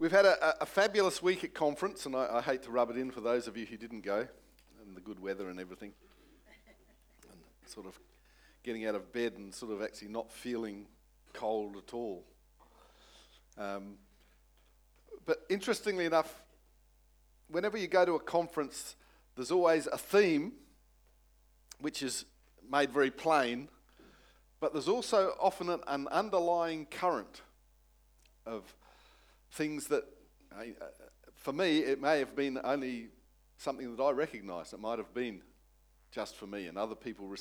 We've had a, a, fabulous week at conference, and I, I, hate to rub it in for those of you who didn't go, and the good weather and everything, and sort of getting out of bed and sort of actually not feeling cold at all. Um, but interestingly enough, whenever you go to a conference, there's always a theme which is made very plain, but there's also often an, an underlying current of things that, uh, for me, it may have been only something that I recognised. It might have been just for me, and other people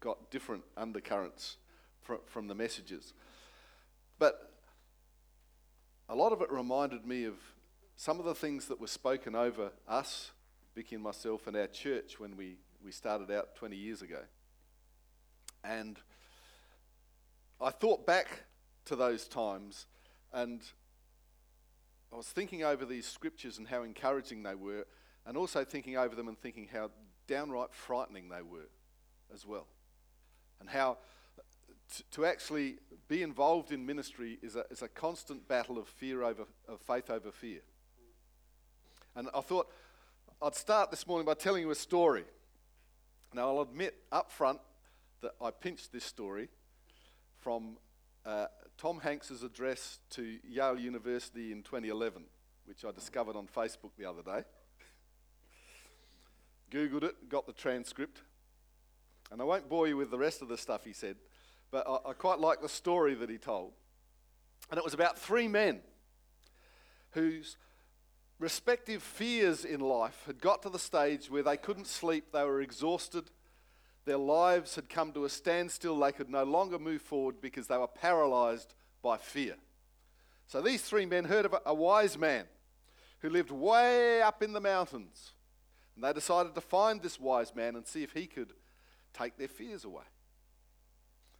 got different undercurrents fr- from the messages. But a lot of it reminded me of some of the things that were spoken over us, Vicky and myself, and our church when we, we started out 20 years ago. And I thought back to those times and I was thinking over these scriptures and how encouraging they were, and also thinking over them and thinking how downright frightening they were as well. And how t- to actually be involved in ministry is a, is a constant battle of fear over of faith over fear. And I thought I'd start this morning by telling you a story. Now I'll admit up front that I pinched this story from uh, Tom Hanks's address to Yale University in 2011, which I discovered on Facebook the other day. Googled it, got the transcript. And I won't bore you with the rest of the stuff he said, but I, I quite like the story that he told. And it was about three men whose respective fears in life had got to the stage where they couldn't sleep, they were exhausted, their lives had come to a standstill. They could no longer move forward because they were paralyzed by fear. So these three men heard of a wise man who lived way up in the mountains. And they decided to find this wise man and see if he could take their fears away.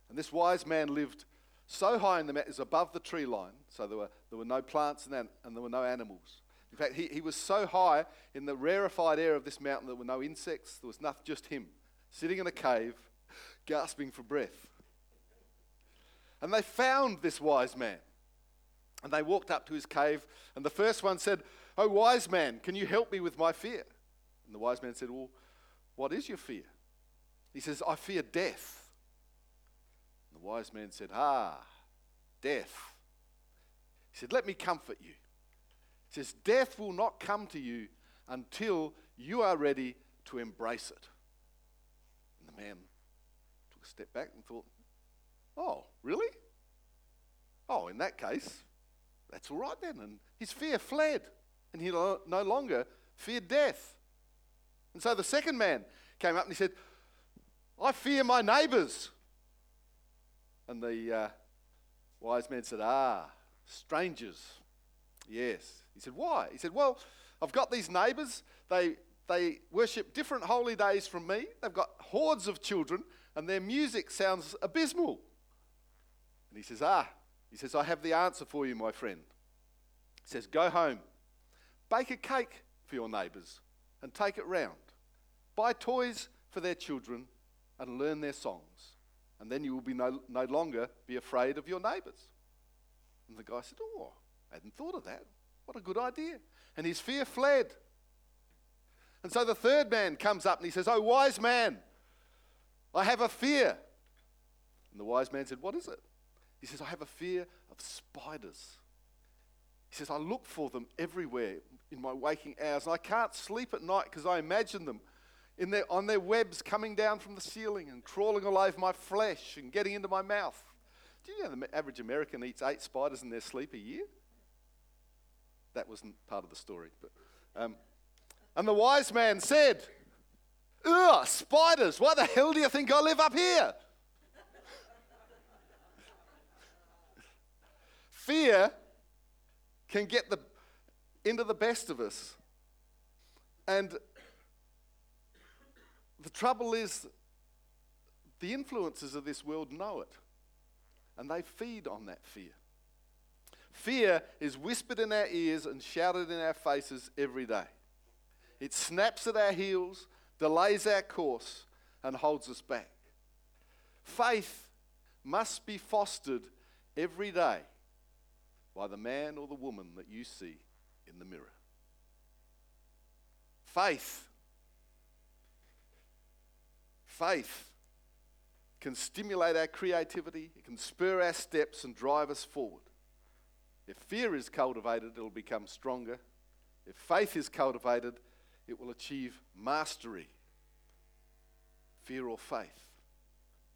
And this wise man lived so high in the mountains, above the tree line, so there were, there were no plants and, and there were no animals. In fact, he, he was so high in the rarefied air of this mountain there were no insects, there was nothing, just him sitting in a cave, gasping for breath. And they found this wise man. And they walked up to his cave, and the first one said, Oh, wise man, can you help me with my fear? And the wise man said, Well, what is your fear? He says, I fear death. And the wise man said, Ah, death. He said, Let me comfort you. He says, Death will not come to you until you are ready to embrace it man took a step back and thought, oh, really? Oh, in that case, that's all right then. And his fear fled, and he no longer feared death. And so the second man came up and he said, I fear my neighbors. And the uh, wise man said, Ah, strangers. Yes. He said, Why? He said, Well, I've got these neighbors. They they worship different holy days from me. They've got hordes of children, and their music sounds abysmal. And he says, Ah, he says, I have the answer for you, my friend. He says, Go home, bake a cake for your neighbours, and take it round. Buy toys for their children, and learn their songs. And then you will be no, no longer be afraid of your neighbours. And the guy said, Oh, I hadn't thought of that. What a good idea. And his fear fled. And so the third man comes up and he says, Oh, wise man, I have a fear. And the wise man said, What is it? He says, I have a fear of spiders. He says, I look for them everywhere in my waking hours, and I can't sleep at night because I imagine them in their, on their webs coming down from the ceiling and crawling all over my flesh and getting into my mouth. Do you know the average American eats eight spiders in their sleep a year? That wasn't part of the story, but. Um, and the wise man said, Ugh, spiders, why the hell do you think I live up here? Fear can get the, into the best of us. And the trouble is, the influences of this world know it, and they feed on that fear. Fear is whispered in our ears and shouted in our faces every day. It snaps at our heels, delays our course, and holds us back. Faith must be fostered every day by the man or the woman that you see in the mirror. Faith. Faith can stimulate our creativity, it can spur our steps and drive us forward. If fear is cultivated, it'll become stronger. If faith is cultivated, it will achieve mastery. Fear or faith,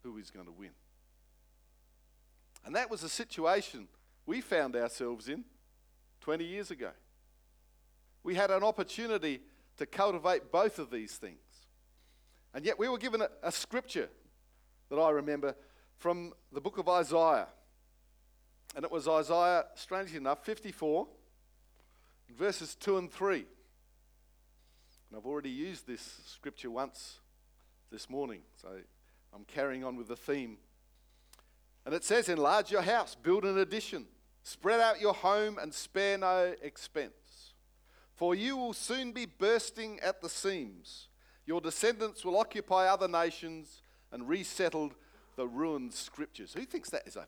who is going to win? And that was a situation we found ourselves in 20 years ago. We had an opportunity to cultivate both of these things. And yet we were given a, a scripture that I remember from the book of Isaiah. And it was Isaiah, strangely enough, 54, verses 2 and 3. And I've already used this scripture once this morning, so I'm carrying on with the theme. And it says, Enlarge your house, build an addition, spread out your home, and spare no expense. For you will soon be bursting at the seams. Your descendants will occupy other nations and resettle the ruined scriptures. Who thinks that is a.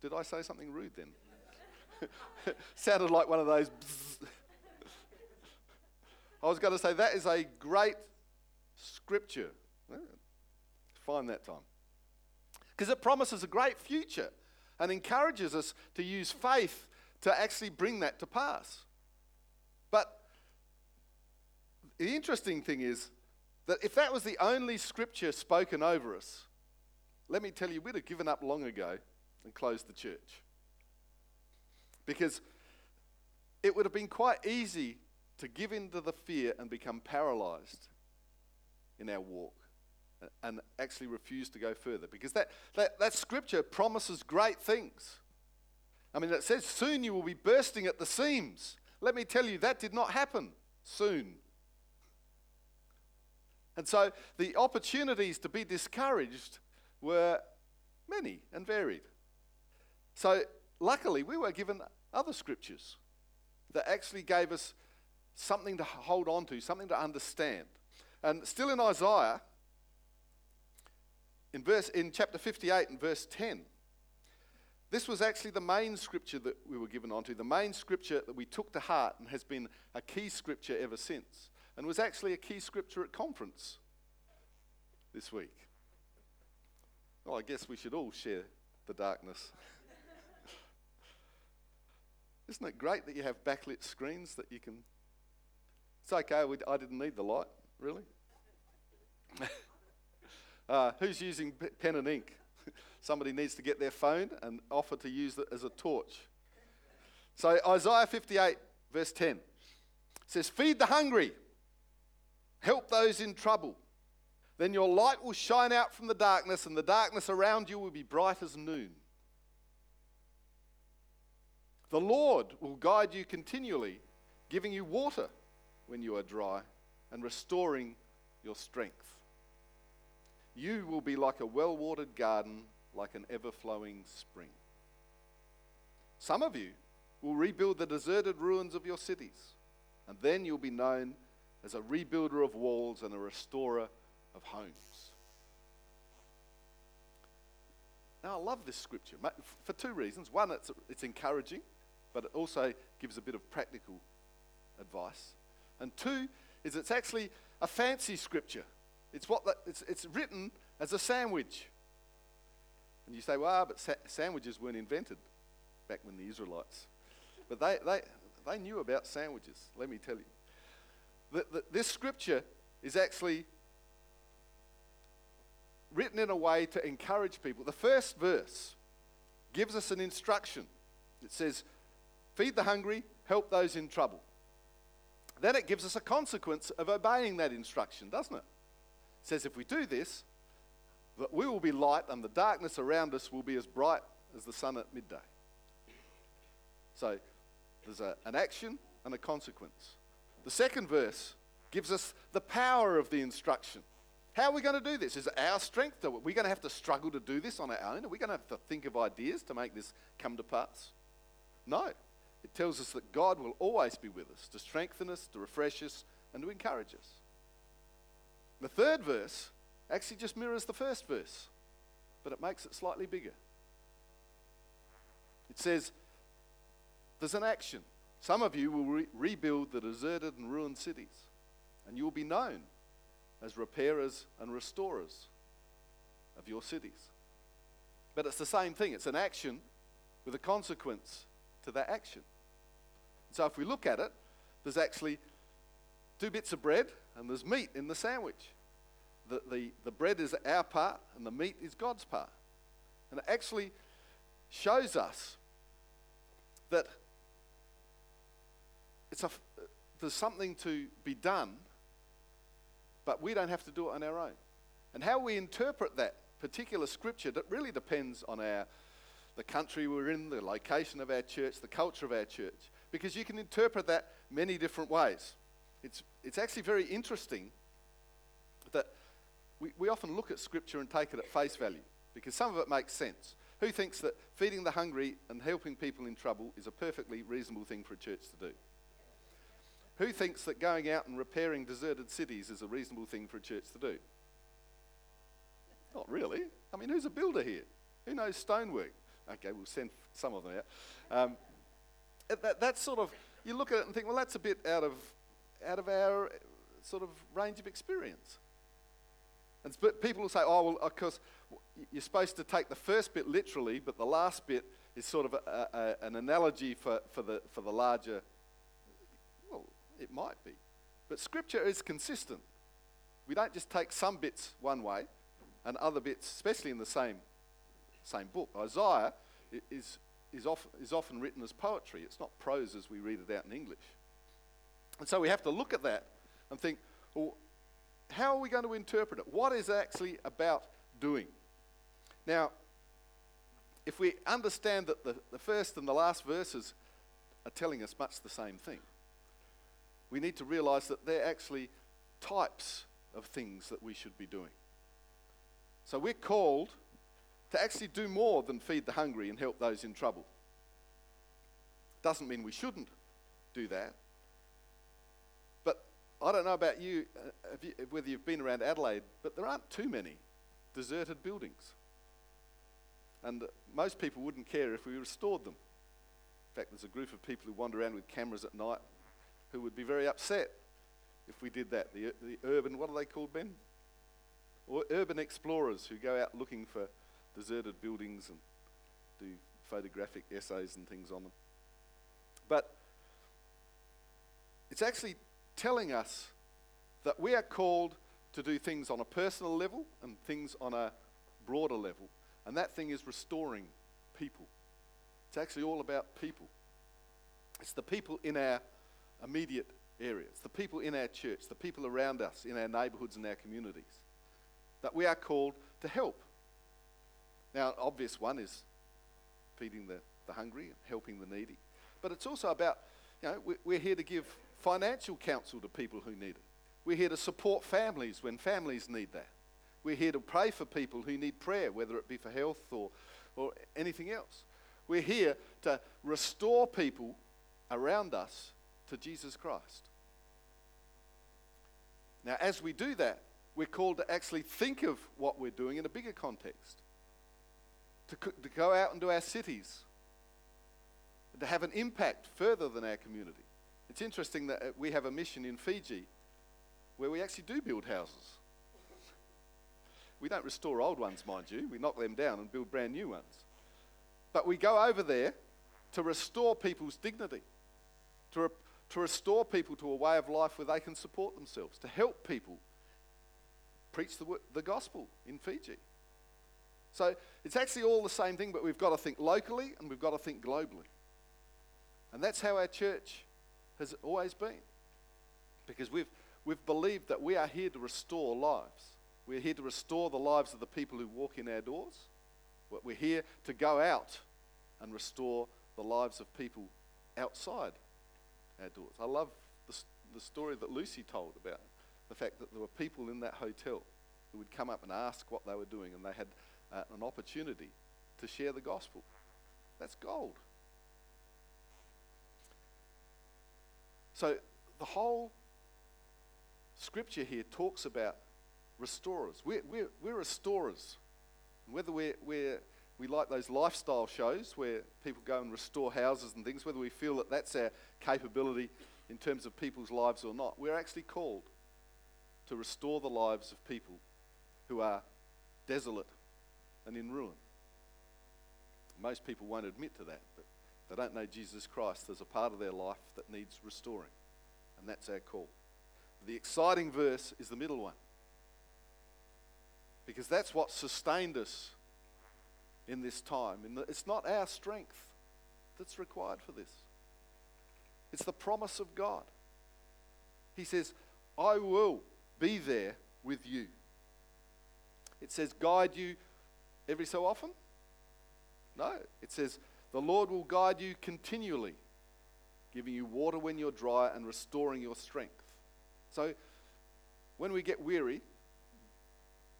Did I say something rude then? Sounded like one of those. I was going to say that is a great scripture. Find that time. Because it promises a great future and encourages us to use faith to actually bring that to pass. But the interesting thing is that if that was the only scripture spoken over us, let me tell you, we'd have given up long ago and closed the church. Because it would have been quite easy to give in to the fear and become paralyzed in our walk and actually refuse to go further. Because that, that, that scripture promises great things. I mean, it says, soon you will be bursting at the seams. Let me tell you, that did not happen soon. And so the opportunities to be discouraged were many and varied. So luckily, we were given other scriptures that actually gave us something to hold on to, something to understand. And still in Isaiah, in, verse, in chapter 58 and verse 10, this was actually the main scripture that we were given onto, the main scripture that we took to heart and has been a key scripture ever since, and was actually a key scripture at conference this week. Well, I guess we should all share the darkness. Isn't it great that you have backlit screens that you can? It's okay, we, I didn't need the light, really. uh, who's using pen and ink? Somebody needs to get their phone and offer to use it as a torch. So, Isaiah 58, verse 10 says, Feed the hungry, help those in trouble. Then your light will shine out from the darkness, and the darkness around you will be bright as noon. The Lord will guide you continually, giving you water when you are dry and restoring your strength. You will be like a well watered garden like an ever flowing spring. Some of you will rebuild the deserted ruins of your cities, and then you'll be known as a rebuilder of walls and a restorer of homes. Now, I love this scripture for two reasons. One, it's, it's encouraging, but it also gives a bit of practical advice. And two, is it's actually a fancy scripture. It's, what the, it's, it's written as a sandwich. And you say, well, but sa- sandwiches weren't invented back when the Israelites. But they, they, they knew about sandwiches, let me tell you. The, the, this scripture is actually written in a way to encourage people. The first verse gives us an instruction. It says, Feed the hungry, help those in trouble. Then it gives us a consequence of obeying that instruction, doesn't it? It says, If we do this, that we will be light and the darkness around us will be as bright as the sun at midday. So there's a, an action and a consequence. The second verse gives us the power of the instruction. How are we going to do this? Is it our strength? Are we going to have to struggle to do this on our own? Are we going to have to think of ideas to make this come to pass? No. It tells us that God will always be with us to strengthen us, to refresh us, and to encourage us. The third verse actually just mirrors the first verse, but it makes it slightly bigger. It says there's an action. Some of you will re- rebuild the deserted and ruined cities, and you will be known as repairers and restorers of your cities. But it's the same thing, it's an action with a consequence to that action. So if we look at it, there's actually two bits of bread and there's meat in the sandwich. The, the, the bread is our part and the meat is God's part. And it actually shows us that it's a, there's something to be done, but we don't have to do it on our own. And how we interpret that particular scripture that really depends on our the country we're in, the location of our church, the culture of our church, because you can interpret that many different ways. It's, it's actually very interesting that we, we often look at scripture and take it at face value because some of it makes sense. Who thinks that feeding the hungry and helping people in trouble is a perfectly reasonable thing for a church to do? Who thinks that going out and repairing deserted cities is a reasonable thing for a church to do? Not really. I mean, who's a builder here? Who knows stonework? Okay, we'll send some of them out. Um, that, that's sort of, you look at it and think, well, that's a bit out of, out of our uh, sort of range of experience. And people will say, oh, well, uh, of course, you're supposed to take the first bit literally, but the last bit is sort of a, a, an analogy for, for, the, for the larger. Well, it might be. But Scripture is consistent. We don't just take some bits one way and other bits, especially in the same, same book. Isaiah is, is, often, is often written as poetry, it's not prose as we read it out in English. And so we have to look at that and think, well, how are we going to interpret it? What is actually about doing? Now, if we understand that the, the first and the last verses are telling us much the same thing, we need to realize that they're actually types of things that we should be doing. So we're called to actually do more than feed the hungry and help those in trouble. Doesn't mean we shouldn't do that. But I don't know about you, uh, you, whether you've been around Adelaide, but there aren't too many deserted buildings. And most people wouldn't care if we restored them. In fact, there's a group of people who wander around with cameras at night who would be very upset if we did that. The, the urban, what are they called, Ben? Or urban explorers who go out looking for deserted buildings and do photographic essays and things on them. But it's actually telling us that we are called to do things on a personal level and things on a broader level. And that thing is restoring people. It's actually all about people. It's the people in our immediate area, it's the people in our church, the people around us, in our neighbourhoods and our communities that we are called to help. Now, obvious one is feeding the, the hungry and helping the needy. But it's also about, you know, we're here to give financial counsel to people who need it. We're here to support families when families need that. We're here to pray for people who need prayer, whether it be for health or, or anything else. We're here to restore people around us to Jesus Christ. Now, as we do that, we're called to actually think of what we're doing in a bigger context. To, to go out into our cities, and to have an impact further than our community. It's interesting that uh, we have a mission in Fiji where we actually do build houses. We don't restore old ones, mind you, we knock them down and build brand new ones. But we go over there to restore people's dignity, to, re- to restore people to a way of life where they can support themselves, to help people preach the, the gospel in Fiji. So it's actually all the same thing, but we've got to think locally and we've got to think globally. And that's how our church has always been. Because we've, we've believed that we are here to restore lives. We're here to restore the lives of the people who walk in our doors. We're here to go out and restore the lives of people outside our doors. I love the, the story that Lucy told about the fact that there were people in that hotel who would come up and ask what they were doing, and they had uh, an opportunity to share the gospel. That's gold. So the whole scripture here talks about restorers. We're, we're, we're restorers. Whether we're, we're we like those lifestyle shows where people go and restore houses and things, whether we feel that that's our capability in terms of people's lives or not. We're actually called to restore the lives of people who are desolate and in ruin. Most people won't admit to that, but they don't know Jesus Christ. There's a part of their life that needs restoring, and that's our call. The exciting verse is the middle one, because that's what sustained us in this time. It's not our strength that's required for this, it's the promise of God. He says, I will be there with you. It says, guide you every so often? No. It says, the Lord will guide you continually, giving you water when you're dry and restoring your strength. So, when we get weary,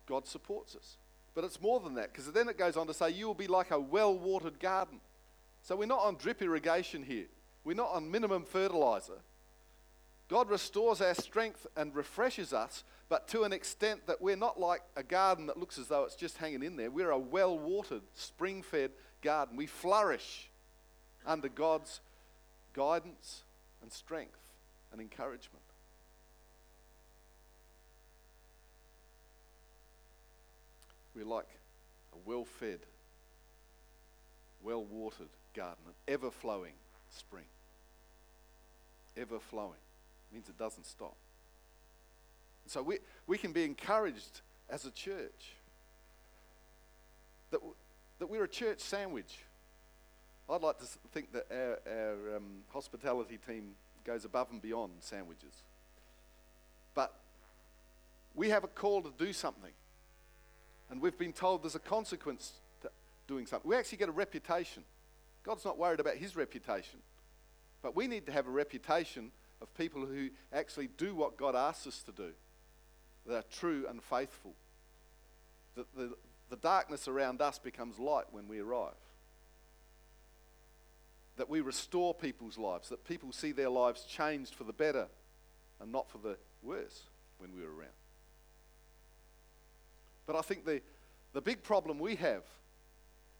God supports us. But it's more than that, because then it goes on to say, You will be like a well watered garden. So we're not on drip irrigation here, we're not on minimum fertilizer. God restores our strength and refreshes us, but to an extent that we're not like a garden that looks as though it's just hanging in there. We're a well watered, spring fed garden. We flourish under God's guidance and strength and encouragement. We're like a well fed, well watered garden, an ever flowing spring. Ever flowing means it doesn't stop. So we, we can be encouraged as a church that, that we're a church sandwich. I'd like to think that our, our um, hospitality team goes above and beyond sandwiches. But we have a call to do something. And we've been told there's a consequence to doing something. We actually get a reputation. God's not worried about his reputation. But we need to have a reputation of people who actually do what God asks us to do, that are true and faithful. That the, the darkness around us becomes light when we arrive. That we restore people's lives, that people see their lives changed for the better and not for the worse when we're around. But I think the, the big problem we have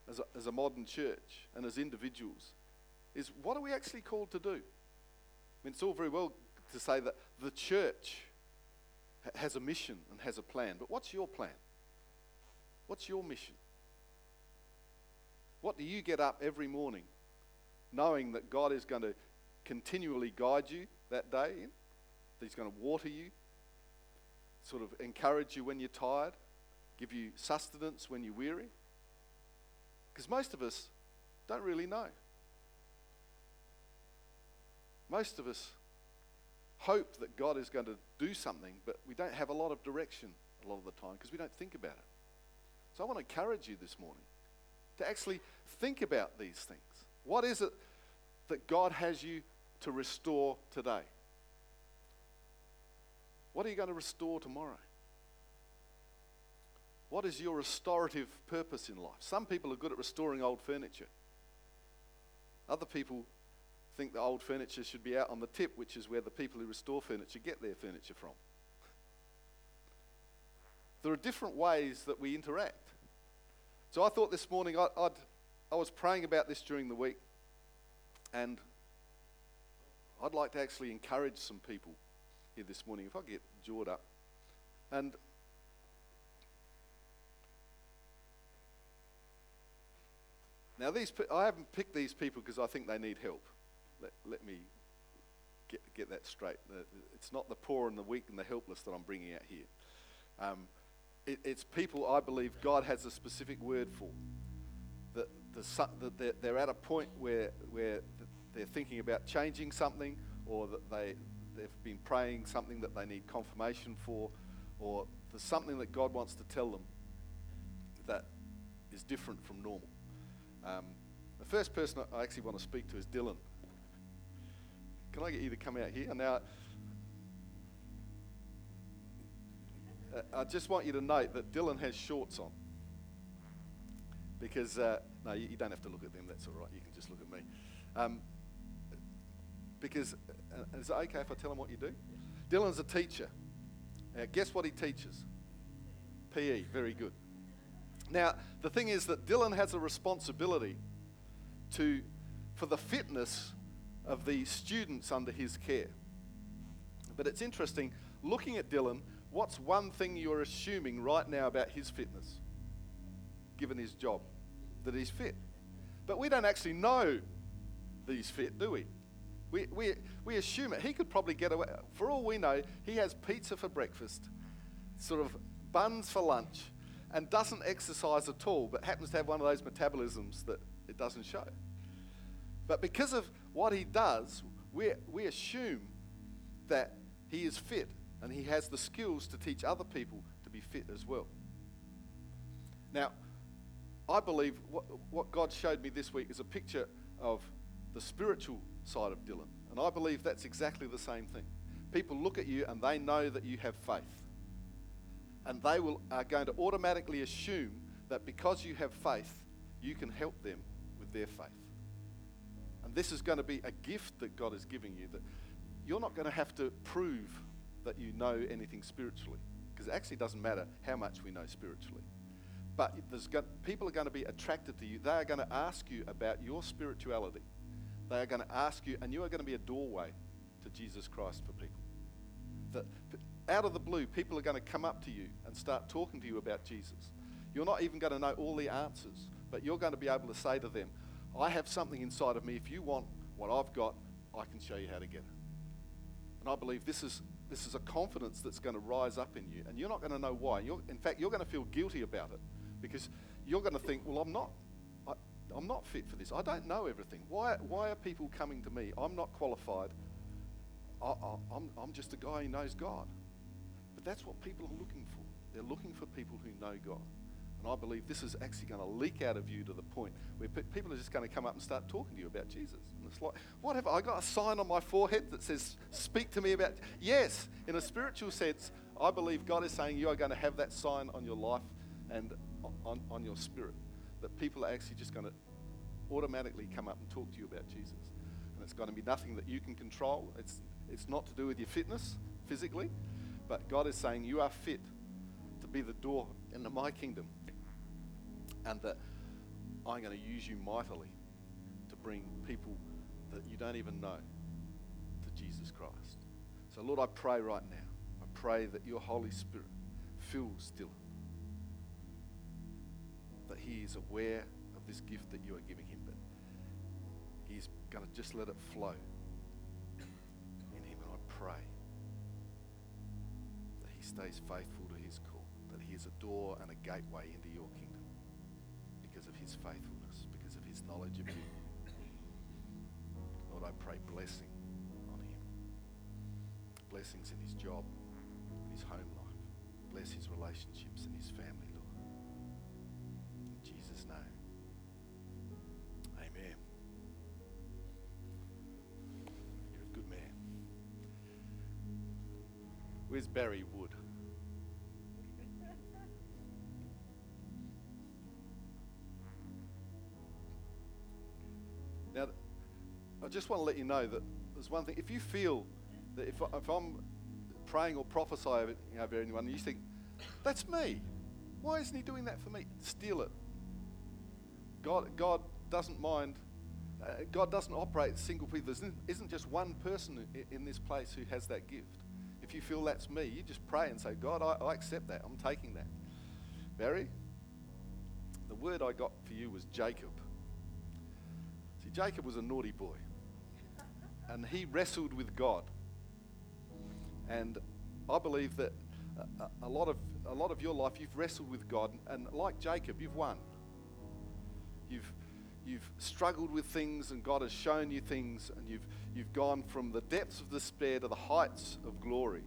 as a, as a modern church and as individuals is what are we actually called to do? I mean, it's all very well to say that the church has a mission and has a plan, but what's your plan? What's your mission? What do you get up every morning knowing that God is going to continually guide you that day? That He's going to water you, sort of encourage you when you're tired, give you sustenance when you're weary? Because most of us don't really know. Most of us hope that God is going to do something, but we don't have a lot of direction a lot of the time because we don't think about it. So I want to encourage you this morning to actually think about these things. What is it that God has you to restore today? What are you going to restore tomorrow? What is your restorative purpose in life? Some people are good at restoring old furniture. Other people think the old furniture should be out on the tip, which is where the people who restore furniture get their furniture from. There are different ways that we interact. So I thought this morning I'd, I'd, I was praying about this during the week, and I'd like to actually encourage some people here this morning. If I get jawed up, and Now, these, I haven't picked these people because I think they need help. Let, let me get, get that straight. It's not the poor and the weak and the helpless that I'm bringing out here. Um, it, it's people I believe God has a specific word for. That, the, that they're, they're at a point where, where they're thinking about changing something or that they, they've been praying something that they need confirmation for or there's something that God wants to tell them that is different from normal. Um, the first person I actually want to speak to is Dylan. Can I get you to come out here? Now, uh, I just want you to note that Dylan has shorts on. Because, uh, no, you, you, don't have to look at them, that's all right. You can just look at me. Um, because, uh, is it okay if I tell him what you do? Dylan's a teacher. Uh, guess what he teaches? PE, very good. Now, the thing is that Dylan has a responsibility to, for the fitness of the students under his care. But it's interesting, looking at Dylan, what's one thing you're assuming right now about his fitness, given his job? That he's fit. But we don't actually know that he's fit, do we? We, we, we assume it. He could probably get away. For all we know, he has pizza for breakfast, sort of buns for lunch, and doesn't exercise at all, but happens to have one of those metabolisms that it doesn't show. But because of what he does, we, we assume that he is fit and he has the skills to teach other people to be fit as well. Now, I believe what, what God showed me this week is a picture of the spiritual side of Dylan. And I believe that's exactly the same thing. People look at you and they know that you have faith. And they will, are going to automatically assume that because you have faith, you can help them with their faith. This is going to be a gift that God is giving you that you're not going to have to prove that you know anything spiritually. Because it actually doesn't matter how much we know spiritually. But got, people are going to be attracted to you. They are going to ask you about your spirituality. They are going to ask you, and you are going to be a doorway to Jesus Christ for people. That out of the blue, people are going to come up to you and start talking to you about Jesus. You're not even going to know all the answers, but you're going to be able to say to them, I have something inside of me. If you want what I've got, I can show you how to get it. And I believe this is, this is a confidence that's going to rise up in you, and you're not going to know why. You're, in fact, you're going to feel guilty about it because you're going to think, well, I'm not. I, I'm not fit for this. I don't know everything. Why, why are people coming to me? I'm not qualified. I, I, I'm, I'm just a guy who knows God. But that's what people are looking for. They're looking for people who know God. And I believe this is actually going to leak out of you to the point where pe- people are just going to come up and start talking to you about Jesus. And it's like, what have I got a sign on my forehead that says, speak to me about. Yes, in a spiritual sense, I believe God is saying you are going to have that sign on your life and on, on your spirit. That people are actually just going to automatically come up and talk to you about Jesus. And it's going to be nothing that you can control. It's, it's not to do with your fitness physically, but God is saying you are fit to be the door into my kingdom and that I'm going to use you mightily to bring people that you don't even know to Jesus Christ. So, Lord, I pray right now. I pray that your Holy Spirit fills Dylan, that he is aware of this gift that you are giving him, but he's going to just let it flow in him. And I pray that he stays faithful to his call, that he is a door and a gateway into your kingdom because of his faithfulness, because of his knowledge of you. Lord, I pray blessing on him. Blessings in his job, in his home life. Bless his relationships and his family, Lord. In Jesus' name. Amen. You're a good man. Where's Barry Wood? Just want to let you know that there's one thing. If you feel that if, if I'm praying or prophesy over, over anyone, and you think, that's me, why isn't he doing that for me? Steal it. God, God doesn't mind. Uh, God doesn't operate single people. There isn't, isn't just one person in, in this place who has that gift. If you feel that's me, you just pray and say, God, I, I accept that. I'm taking that. Barry, the word I got for you was Jacob. See, Jacob was a naughty boy. And he wrestled with God. And I believe that a, a, lot of, a lot of your life, you've wrestled with God. And like Jacob, you've won. You've, you've struggled with things, and God has shown you things. And you've, you've gone from the depths of despair to the heights of glory.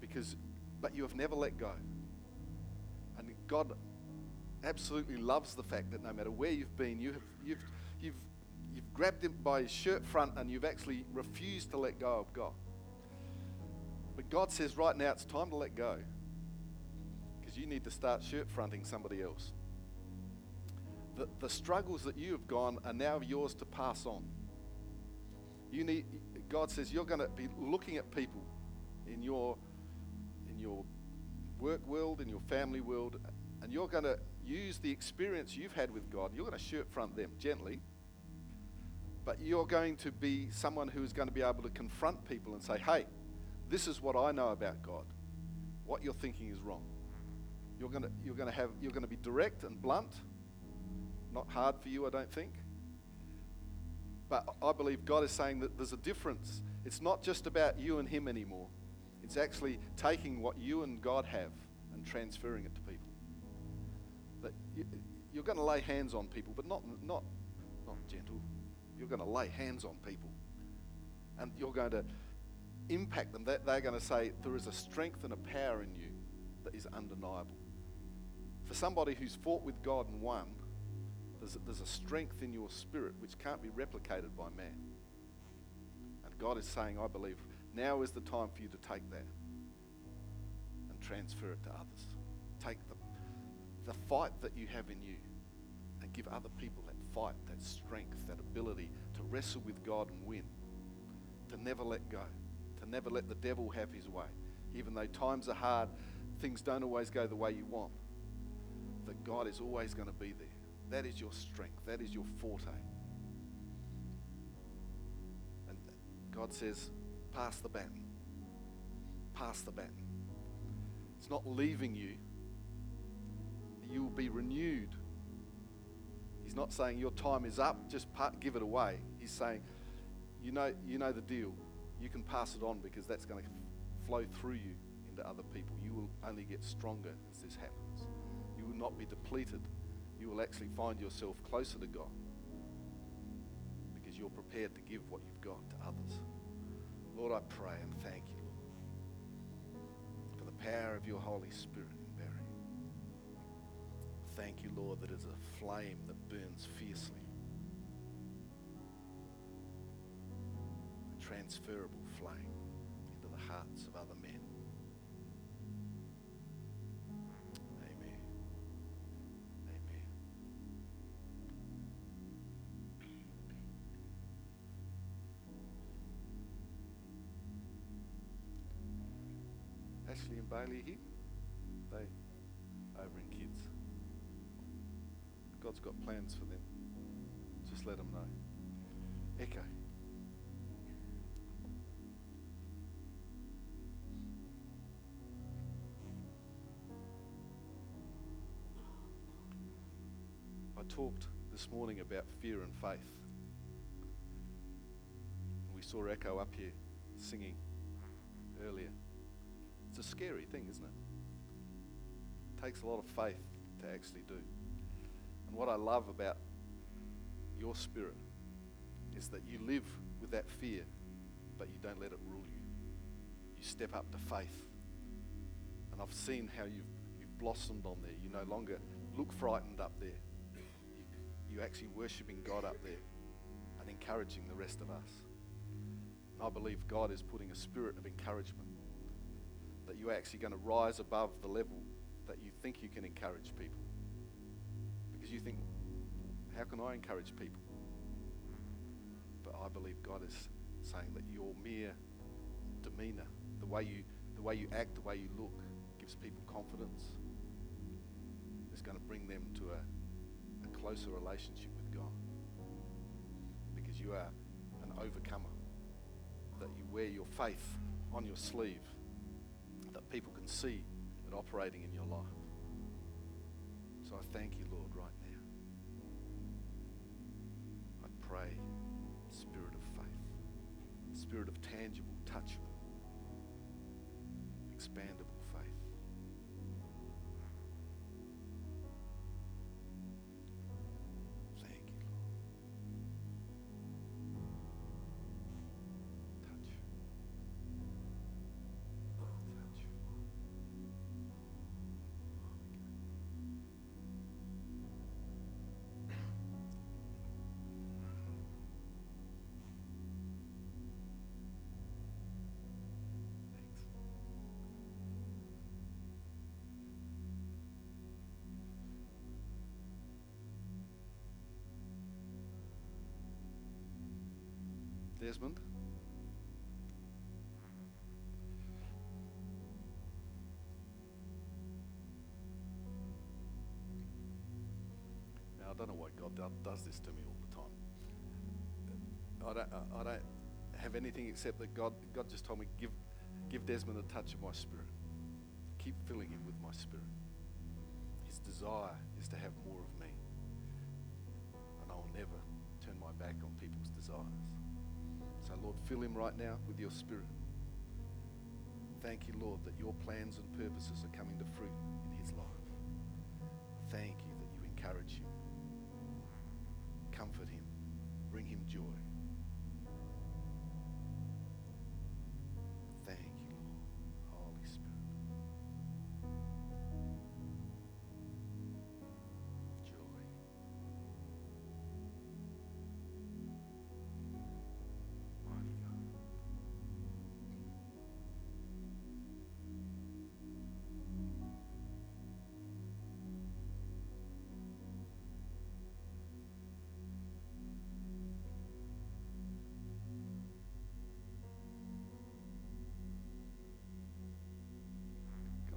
Because, but you have never let go. And God absolutely loves the fact that no matter where you've been, you have, you've, you've you've grabbed him by his shirt front and you've actually refused to let go of God. But God says right now it's time to let go because you need to start shirt fronting somebody else. The, the struggles that you have gone are now yours to pass on. You need, God says you're going to be looking at people in your, in your work world, in your family world, and you're going to, use the experience you've had with God. You're going to shirt front them gently, but you're going to be someone who is going to be able to confront people and say, hey, this is what I know about God. What you're thinking is wrong. You're going to, you're going to, have, you're going to be direct and blunt. Not hard for you, I don't think. But I believe God is saying that there's a difference. It's not just about you and Him anymore. It's actually taking what you and God have and transferring it to people. That you, you're going to lay hands on people, but not, not, not gentle. You're going to lay hands on people. And you're going to impact them. They're going to say, There is a strength and a power in you that is undeniable. For somebody who's fought with God and won, there's a, there's a strength in your spirit which can't be replicated by man. And God is saying, I believe, now is the time for you to take that and transfer it to others. Take the, the fight that you have in you and give other people that fight, that strength, that ability to wrestle with God and win, to never let go, to never let the devil have his way. Even though times are hard, things don't always go the way you want, that God is always going to be there. That is your strength. That is your forte. And God says, pass the baton. Pass the baton. It's not leaving you. You will be renewed. He's not saying your time is up, just give it away. He's saying, you know, you know the deal. You can pass it on because that's going to flow through you into other people. You will only get stronger as this happens. You will not be depleted you will actually find yourself closer to God because you're prepared to give what you've got to others. Lord, I pray and thank you, Lord, for the power of your Holy Spirit. Thank you, Lord, that it's a flame that burns fiercely, a transferable flame into the hearts of other men. Amen. Amen. Ashley and Bailey here. God's got plans for them. Just let them know. Echo. I talked this morning about fear and faith. We saw Echo up here singing earlier. It's a scary thing, isn't it? It takes a lot of faith to actually do. And what I love about your spirit is that you live with that fear, but you don't let it rule you. You step up to faith. And I've seen how you've, you've blossomed on there. You no longer look frightened up there. You, you're actually worshiping God up there and encouraging the rest of us. And I believe God is putting a spirit of encouragement that you're actually going to rise above the level that you think you can encourage people. You think, how can I encourage people? But I believe God is saying that your mere demeanor, the way you, the way you act, the way you look, gives people confidence. Is going to bring them to a, a closer relationship with God. Because you are an overcomer. That you wear your faith on your sleeve that people can see it operating in your life. So I thank you, pray, spirit of faith, spirit of tangible, touchable, expandable Desmond? Now, I don't know why God does this to me all the time. I don't, I- don't have anything except that God, God just told me, give, give Desmond a touch of my spirit. Keep filling him with my spirit. His desire is to have more of me. And I will never turn my back on people's desires. So, Lord, fill him right now with your spirit. Thank you, Lord, that your plans and purposes are coming to fruit in his life. Thank you that you encourage him, comfort him, bring him joy.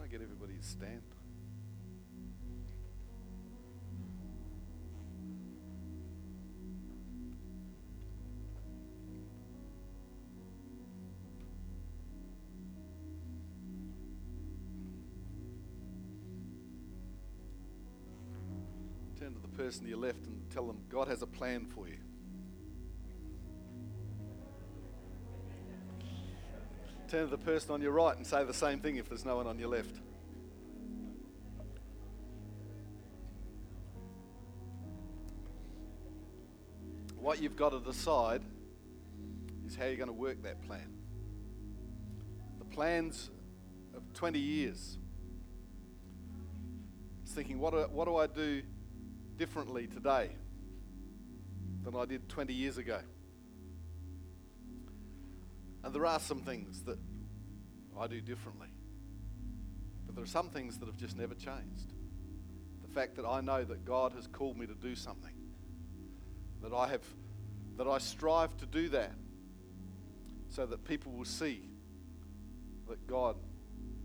I get everybody to stand? Turn to the person to your left and tell them God has a plan for you. Turn to the person on your right and say the same thing if there's no one on your left. What you've got to decide is how you're going to work that plan. The plans of 20 years. It's thinking, what do, what do I do differently today than I did 20 years ago? And there are some things that I do differently. But there are some things that have just never changed. The fact that I know that God has called me to do something, that I have that I strive to do that so that people will see that God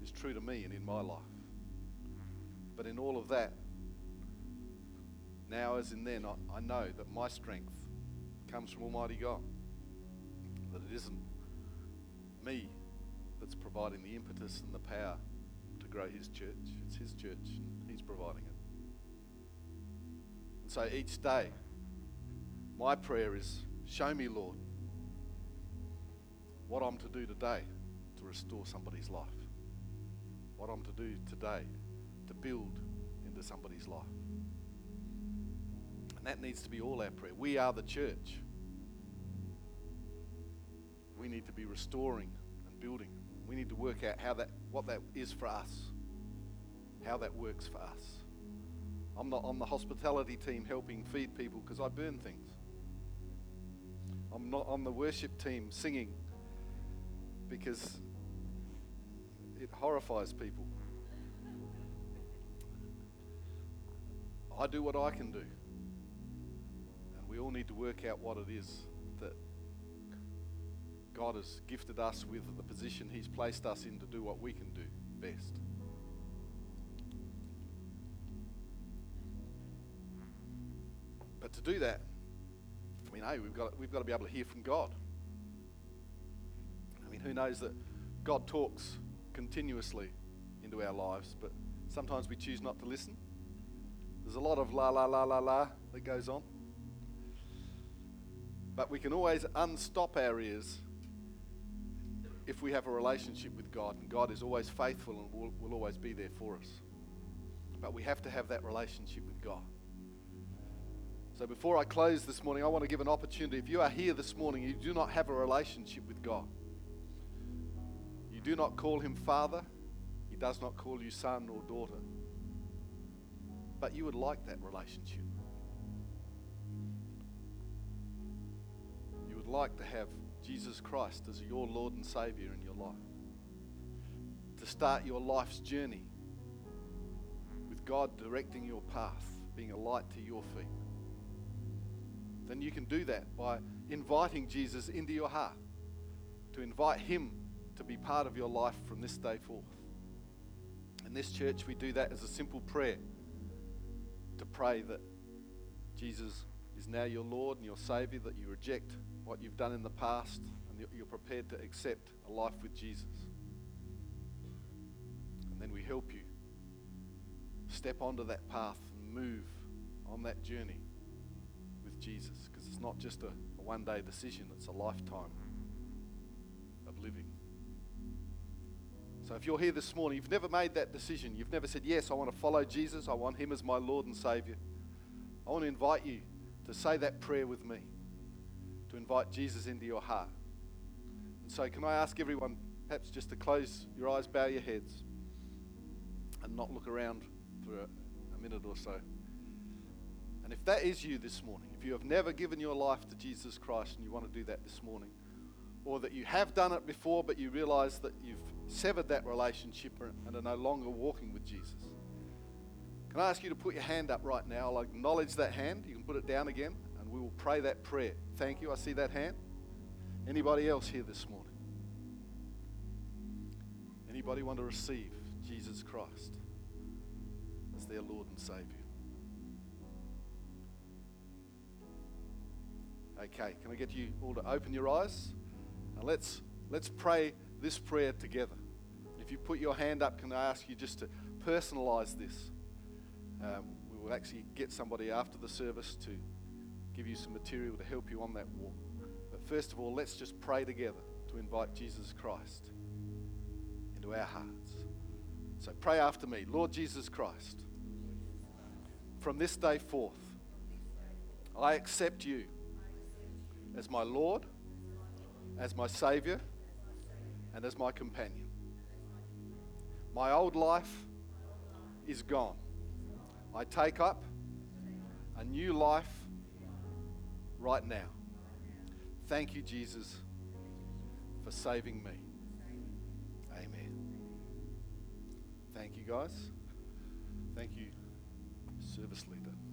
is true to me and in my life. But in all of that, now as in then, I, I know that my strength comes from Almighty God. That it isn't me that's providing the impetus and the power to grow His church. It's His church, and He's providing it. And so each day, my prayer is show me, Lord, what I'm to do today to restore somebody's life. What I'm to do today to build into somebody's life. And that needs to be all our prayer. We are the church. We need to be restoring and building. We need to work out how that what that is for us. How that works for us. I'm not on the hospitality team helping feed people because I burn things. I'm not on the worship team singing because it horrifies people. I do what I can do. And we all need to work out what it is God has gifted us with, the position He's placed us in to do what we can do best. But to do that, I mean, hey, we've got, we've got to be able to hear from God. I mean, who knows that God talks continuously into our lives, but sometimes we choose not to listen. There's a lot of la la la la la that goes on. But we can always unstop our ears if we have a relationship with God, and God is always faithful and will, will always be there for us. But we have to have that relationship with God. So before I close this morning, I want to give an opportunity. If you are here this morning, you do not have a relationship with God. You do not call him Father. He does not call you son or daughter. But you would like that relationship. You would like to have Jesus Christ as your Lord and Savior in your life. To start your life's journey with God directing your path, being a light to your feet then you can do that by inviting Jesus into your heart, to invite Him to be part of your life from this day forth. In this church, we do that as a simple prayer to pray that Jesus is now your Lord and your Savior, that you reject what you've done in the past and you're prepared to accept a life with Jesus. And then we help you step onto that path and move on that journey with Jesus because it's not just a, a one day decision, it's a lifetime of living. So if you're here this morning, you've never made that decision, you've never said, Yes, I want to follow Jesus, I want Him as my Lord and Savior, I want to invite you to say that prayer with me, to invite Jesus into your heart. And so, can I ask everyone, perhaps just to close your eyes, bow your heads, and not look around for a, a minute or so? And if that is you this morning, if you have never given your life to Jesus Christ and you want to do that this morning, or that you have done it before but you realize that you've severed that relationship and are no longer walking with Jesus. Can I ask you to put your hand up right now? I'll acknowledge that hand. You can put it down again and we will pray that prayer. Thank you. I see that hand. Anybody else here this morning? Anybody want to receive Jesus Christ as their Lord and Savior? Okay, can I get you all to open your eyes? And let's let's pray this prayer together. If you put your hand up, can I ask you just to personalize this? Um, we will actually get somebody after the service to give you some material to help you on that walk. But first of all, let's just pray together to invite Jesus Christ into our hearts. So pray after me. Lord Jesus Christ, from this day forth, I accept you as my Lord, as my Savior, and as my companion. My old life is gone. I take up a new life right now. Thank you, Jesus, for saving me. Amen. Thank you, guys. Thank you, service leader.